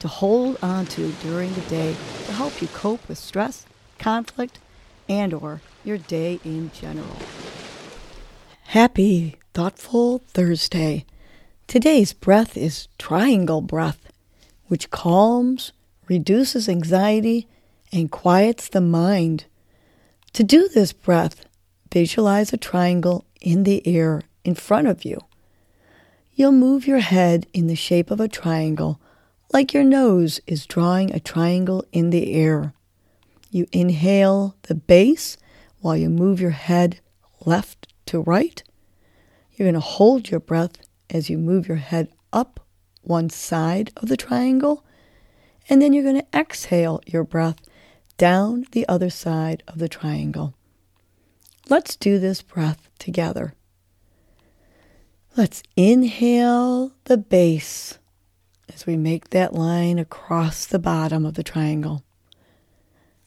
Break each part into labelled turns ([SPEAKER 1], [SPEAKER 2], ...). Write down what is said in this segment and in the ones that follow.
[SPEAKER 1] to hold on to during the day to help you cope with stress, conflict, and or your day in general. Happy thoughtful Thursday. Today's breath is triangle breath, which calms, reduces anxiety, and quiets the mind. To do this breath, visualize a triangle in the air in front of you. You'll move your head in the shape of a triangle like your nose is drawing a triangle in the air. You inhale the base while you move your head left to right. You're going to hold your breath as you move your head up one side of the triangle. And then you're going to exhale your breath down the other side of the triangle. Let's do this breath together. Let's inhale the base as we make that line across the bottom of the triangle.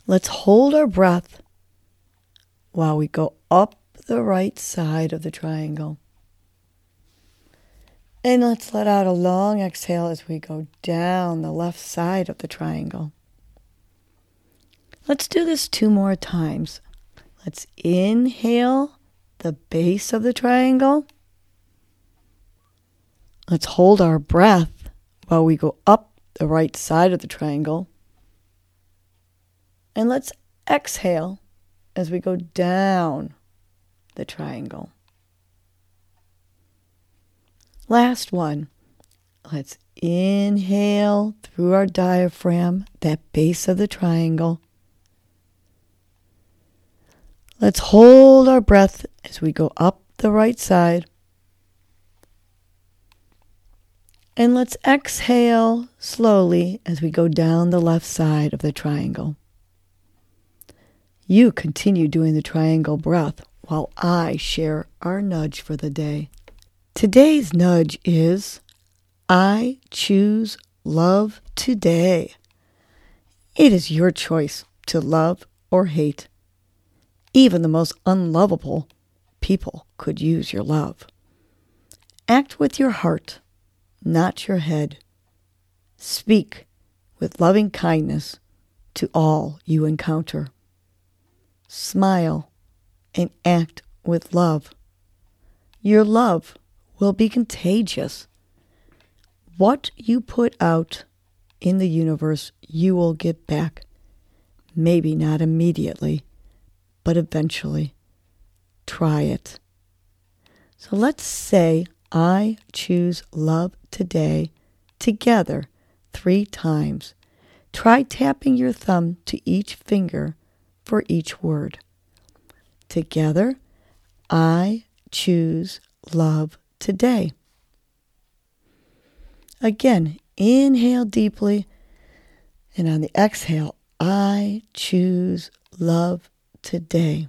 [SPEAKER 1] Let's hold our breath while we go up the right side of the triangle. And let's let out a long exhale as we go down the left side of the triangle. Let's do this two more times. Let's inhale the base of the triangle. Let's hold our breath while we go up the right side of the triangle. And let's exhale as we go down the triangle. Last one. Let's inhale through our diaphragm, that base of the triangle. Let's hold our breath as we go up the right side. And let's exhale slowly as we go down the left side of the triangle. You continue doing the triangle breath while I share our nudge for the day. Today's nudge is I choose love today. It is your choice to love or hate. Even the most unlovable people could use your love. Act with your heart not your head. Speak with loving kindness to all you encounter. Smile and act with love. Your love will be contagious. What you put out in the universe, you will get back. Maybe not immediately, but eventually. Try it. So let's say I choose love today together three times. Try tapping your thumb to each finger for each word. Together, I choose love today. Again, inhale deeply, and on the exhale, I choose love today.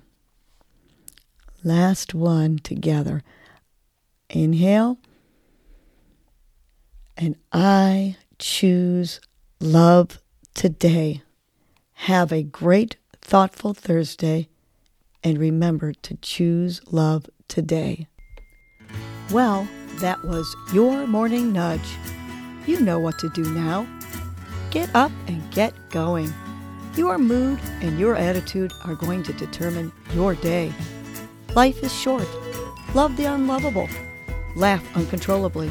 [SPEAKER 1] Last one together. Inhale. And I choose love today. Have a great, thoughtful Thursday. And remember to choose love today. Well, that was your morning nudge. You know what to do now. Get up and get going. Your mood and your attitude are going to determine your day. Life is short. Love the unlovable Laugh uncontrollably.